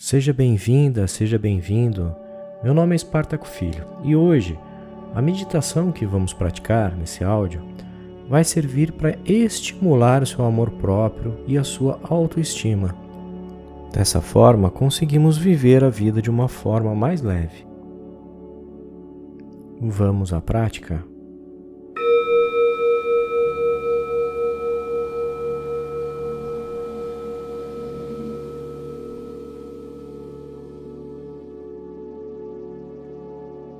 Seja bem-vinda, seja bem-vindo. Meu nome é Espartaco Filho e hoje a meditação que vamos praticar nesse áudio vai servir para estimular o seu amor próprio e a sua autoestima. Dessa forma, conseguimos viver a vida de uma forma mais leve. Vamos à prática?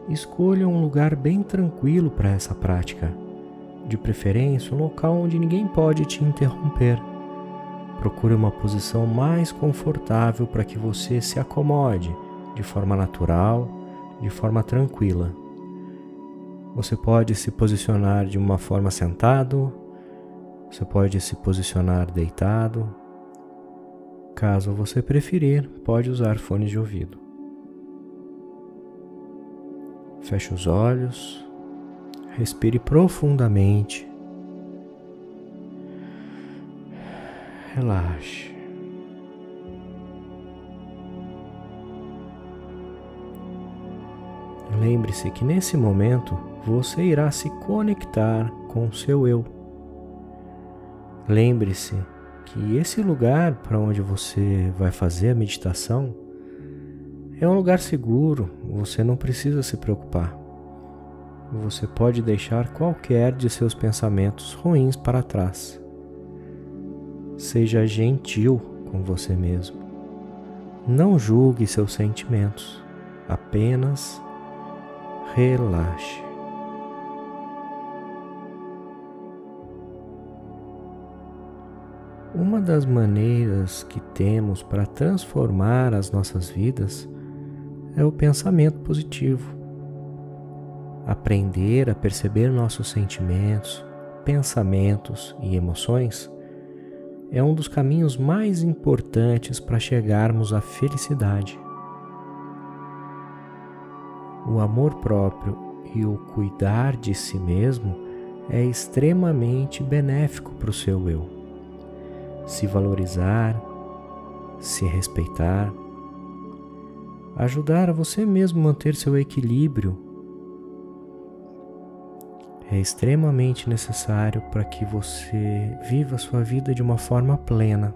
Escolha um lugar bem tranquilo para essa prática, de preferência um local onde ninguém pode te interromper. Procure uma posição mais confortável para que você se acomode de forma natural, de forma tranquila. Você pode se posicionar de uma forma sentado, você pode se posicionar deitado. Caso você preferir, pode usar fones de ouvido. Feche os olhos, respire profundamente, relaxe. Lembre-se que nesse momento você irá se conectar com o seu eu. Lembre-se que esse lugar para onde você vai fazer a meditação é um lugar seguro, você não precisa se preocupar. Você pode deixar qualquer de seus pensamentos ruins para trás. Seja gentil com você mesmo. Não julgue seus sentimentos, apenas relaxe. Uma das maneiras que temos para transformar as nossas vidas é o pensamento positivo. Aprender a perceber nossos sentimentos, pensamentos e emoções é um dos caminhos mais importantes para chegarmos à felicidade. O amor próprio e o cuidar de si mesmo é extremamente benéfico para o seu eu. Se valorizar, se respeitar, ajudar a você mesmo manter seu equilíbrio é extremamente necessário para que você viva sua vida de uma forma plena.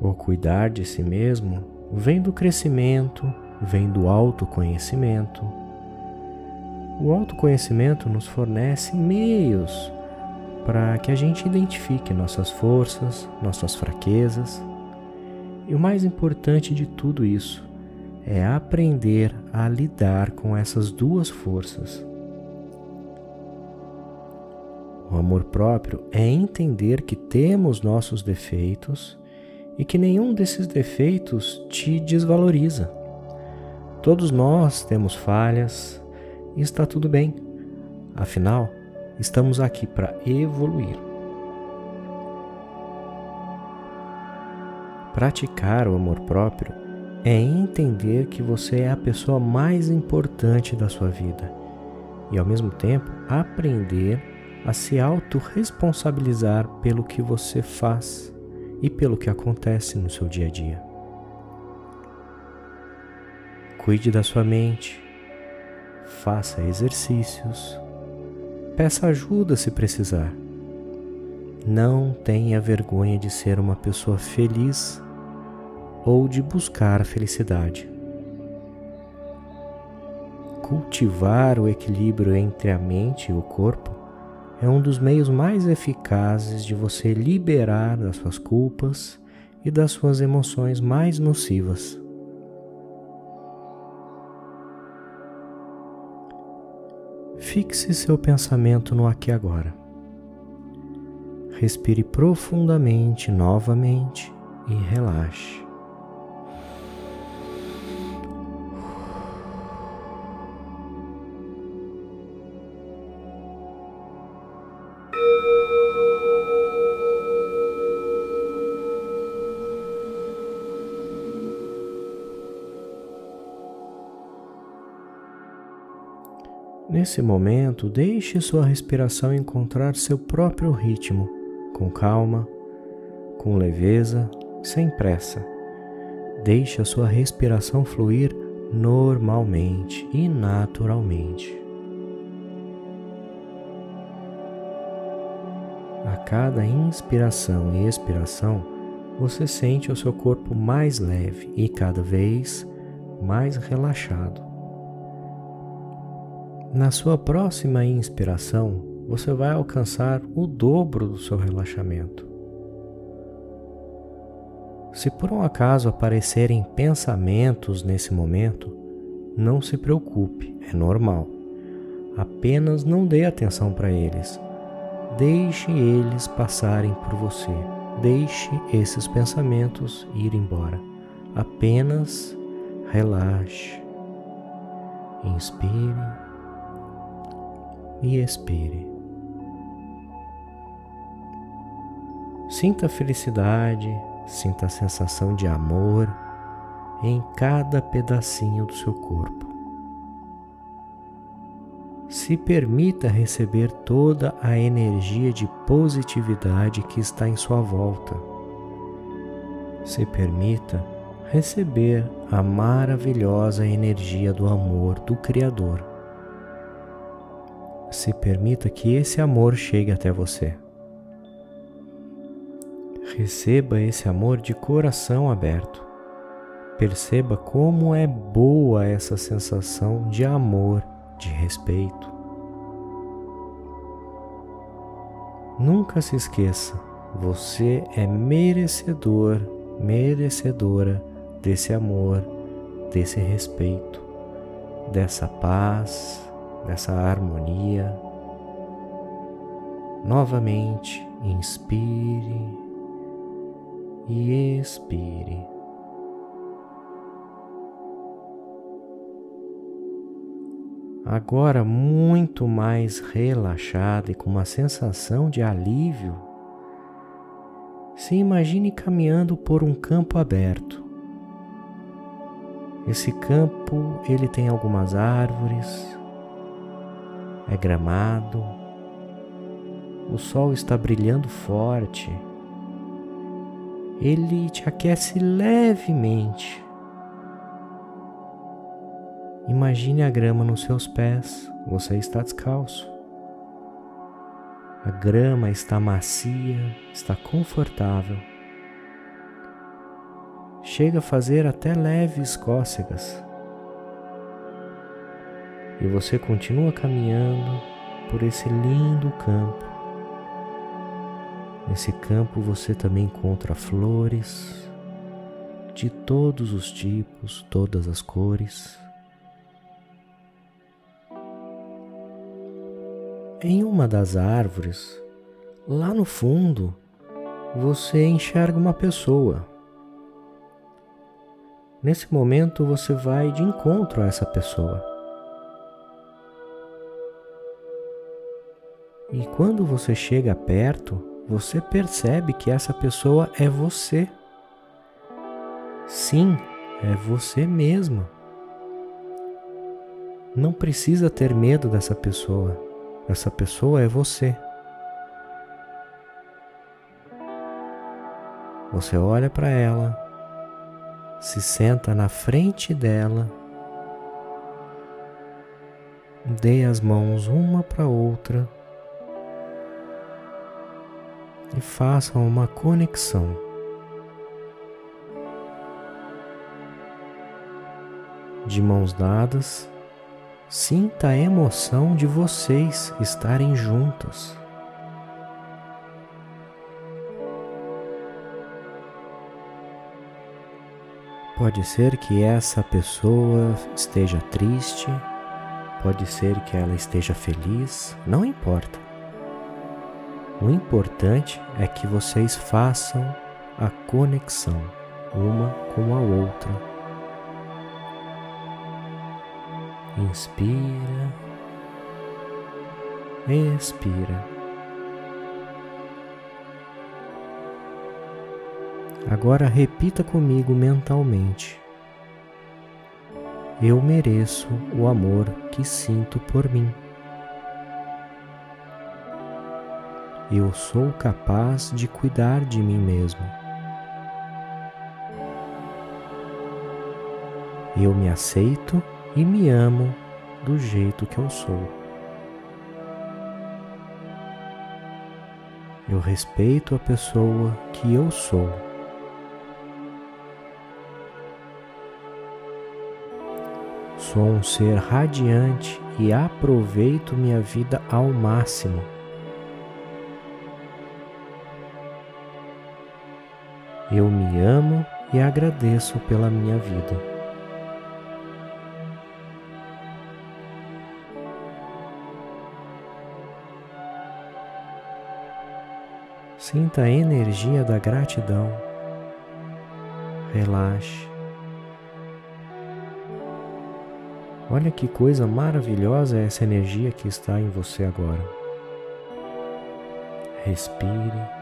O cuidar de si mesmo vem do crescimento, vem do autoconhecimento. O autoconhecimento nos fornece meios para que a gente identifique nossas forças, nossas fraquezas e o mais importante de tudo isso é aprender a lidar com essas duas forças. O amor próprio é entender que temos nossos defeitos e que nenhum desses defeitos te desvaloriza. Todos nós temos falhas e está tudo bem. Afinal, estamos aqui para evoluir. Praticar o amor próprio é entender que você é a pessoa mais importante da sua vida e, ao mesmo tempo, aprender a se autorresponsabilizar pelo que você faz e pelo que acontece no seu dia a dia. Cuide da sua mente, faça exercícios, peça ajuda se precisar não tenha vergonha de ser uma pessoa feliz ou de buscar a felicidade. Cultivar o equilíbrio entre a mente e o corpo é um dos meios mais eficazes de você liberar das suas culpas e das suas emoções mais nocivas. Fixe seu pensamento no aqui e agora. Respire profundamente novamente e relaxe. Nesse momento, deixe sua respiração encontrar seu próprio ritmo com calma, com leveza, sem pressa. Deixe a sua respiração fluir normalmente e naturalmente. A cada inspiração e expiração, você sente o seu corpo mais leve e cada vez mais relaxado. Na sua próxima inspiração, você vai alcançar o dobro do seu relaxamento. Se por um acaso aparecerem pensamentos nesse momento, não se preocupe, é normal. Apenas não dê atenção para eles. Deixe eles passarem por você. Deixe esses pensamentos ir embora. Apenas relaxe. Inspire e expire. Sinta a felicidade, sinta a sensação de amor em cada pedacinho do seu corpo. Se permita receber toda a energia de positividade que está em sua volta. Se permita receber a maravilhosa energia do amor do Criador. Se permita que esse amor chegue até você. Receba esse amor de coração aberto. Perceba como é boa essa sensação de amor, de respeito. Nunca se esqueça, você é merecedor, merecedora desse amor, desse respeito, dessa paz, dessa harmonia. Novamente, inspire e expire. Agora, muito mais relaxado e com uma sensação de alívio, se imagine caminhando por um campo aberto. Esse campo, ele tem algumas árvores, é gramado, o sol está brilhando forte, ele te aquece levemente Imagine a grama nos seus pés, você está descalço. A grama está macia, está confortável. Chega a fazer até leves cócegas. E você continua caminhando por esse lindo campo. Nesse campo você também encontra flores de todos os tipos, todas as cores. Em uma das árvores, lá no fundo, você enxerga uma pessoa. Nesse momento você vai de encontro a essa pessoa. E quando você chega perto, você percebe que essa pessoa é você. Sim, é você mesma. Não precisa ter medo dessa pessoa. Essa pessoa é você. Você olha para ela, se senta na frente dela, dê as mãos uma para outra e façam uma conexão. De mãos dadas, Sinta a emoção de vocês estarem juntos. Pode ser que essa pessoa esteja triste, pode ser que ela esteja feliz, não importa. O importante é que vocês façam a conexão uma com a outra Inspira, expira. Agora repita comigo mentalmente. Eu mereço o amor que sinto por mim. Eu sou capaz de cuidar de mim mesmo. Eu me aceito e me amo do jeito que eu sou. Eu respeito a pessoa que eu sou. Sou um ser radiante e aproveito minha vida ao máximo. Eu me amo e agradeço pela minha vida. Sinta a energia da gratidão. Relaxe. Olha que coisa maravilhosa é essa energia que está em você agora. Respire.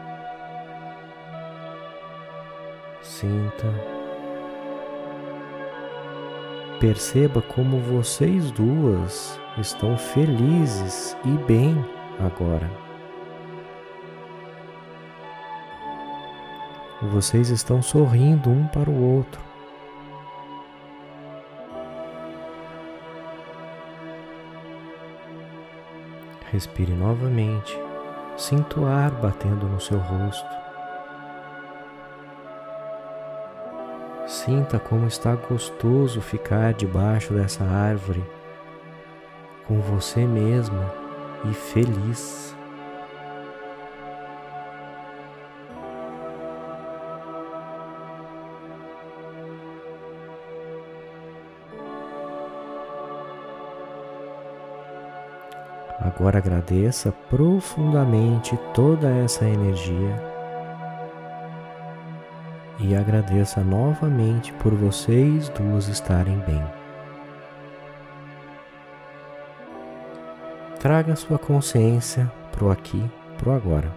Sinta. Perceba como vocês duas estão felizes e bem agora. Vocês estão sorrindo um para o outro. Respire novamente. Sinta o ar batendo no seu rosto. Sinta como está gostoso ficar debaixo dessa árvore com você mesma e feliz. Agora agradeça profundamente toda essa energia e agradeça novamente por vocês duas estarem bem. Traga sua consciência pro aqui, pro agora.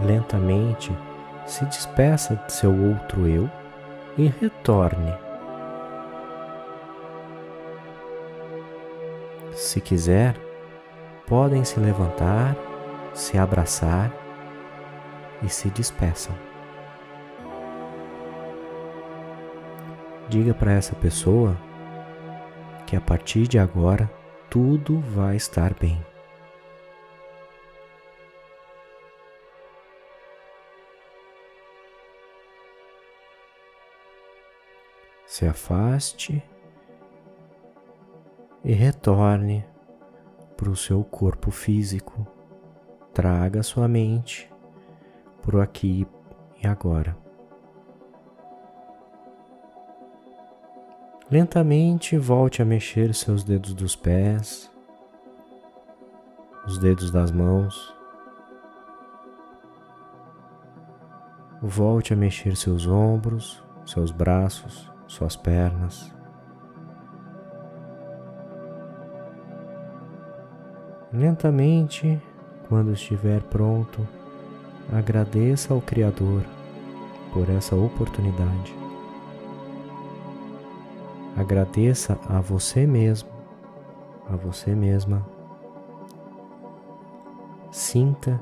Lentamente se despeça de seu outro eu e retorne Se quiser, podem se levantar, se abraçar e se despeçam. Diga para essa pessoa que a partir de agora tudo vai estar bem. Se afaste e retorne para o seu corpo físico. Traga sua mente o aqui e agora. Lentamente volte a mexer seus dedos dos pés, os dedos das mãos. Volte a mexer seus ombros, seus braços, suas pernas. Lentamente, quando estiver pronto, agradeça ao Criador por essa oportunidade. Agradeça a você mesmo, a você mesma. Sinta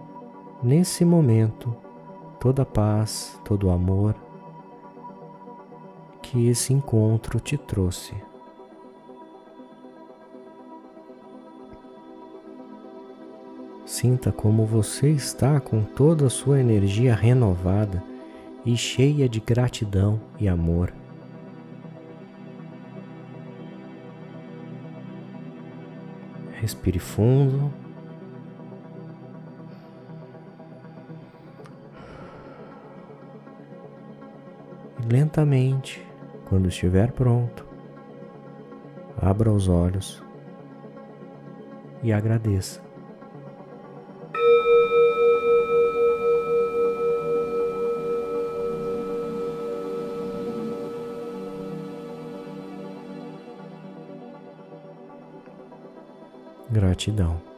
nesse momento toda a paz, todo o amor que esse encontro te trouxe. Sinta como você está com toda a sua energia renovada e cheia de gratidão e amor. Respire fundo. E lentamente, quando estiver pronto, abra os olhos e agradeça. Gratidão.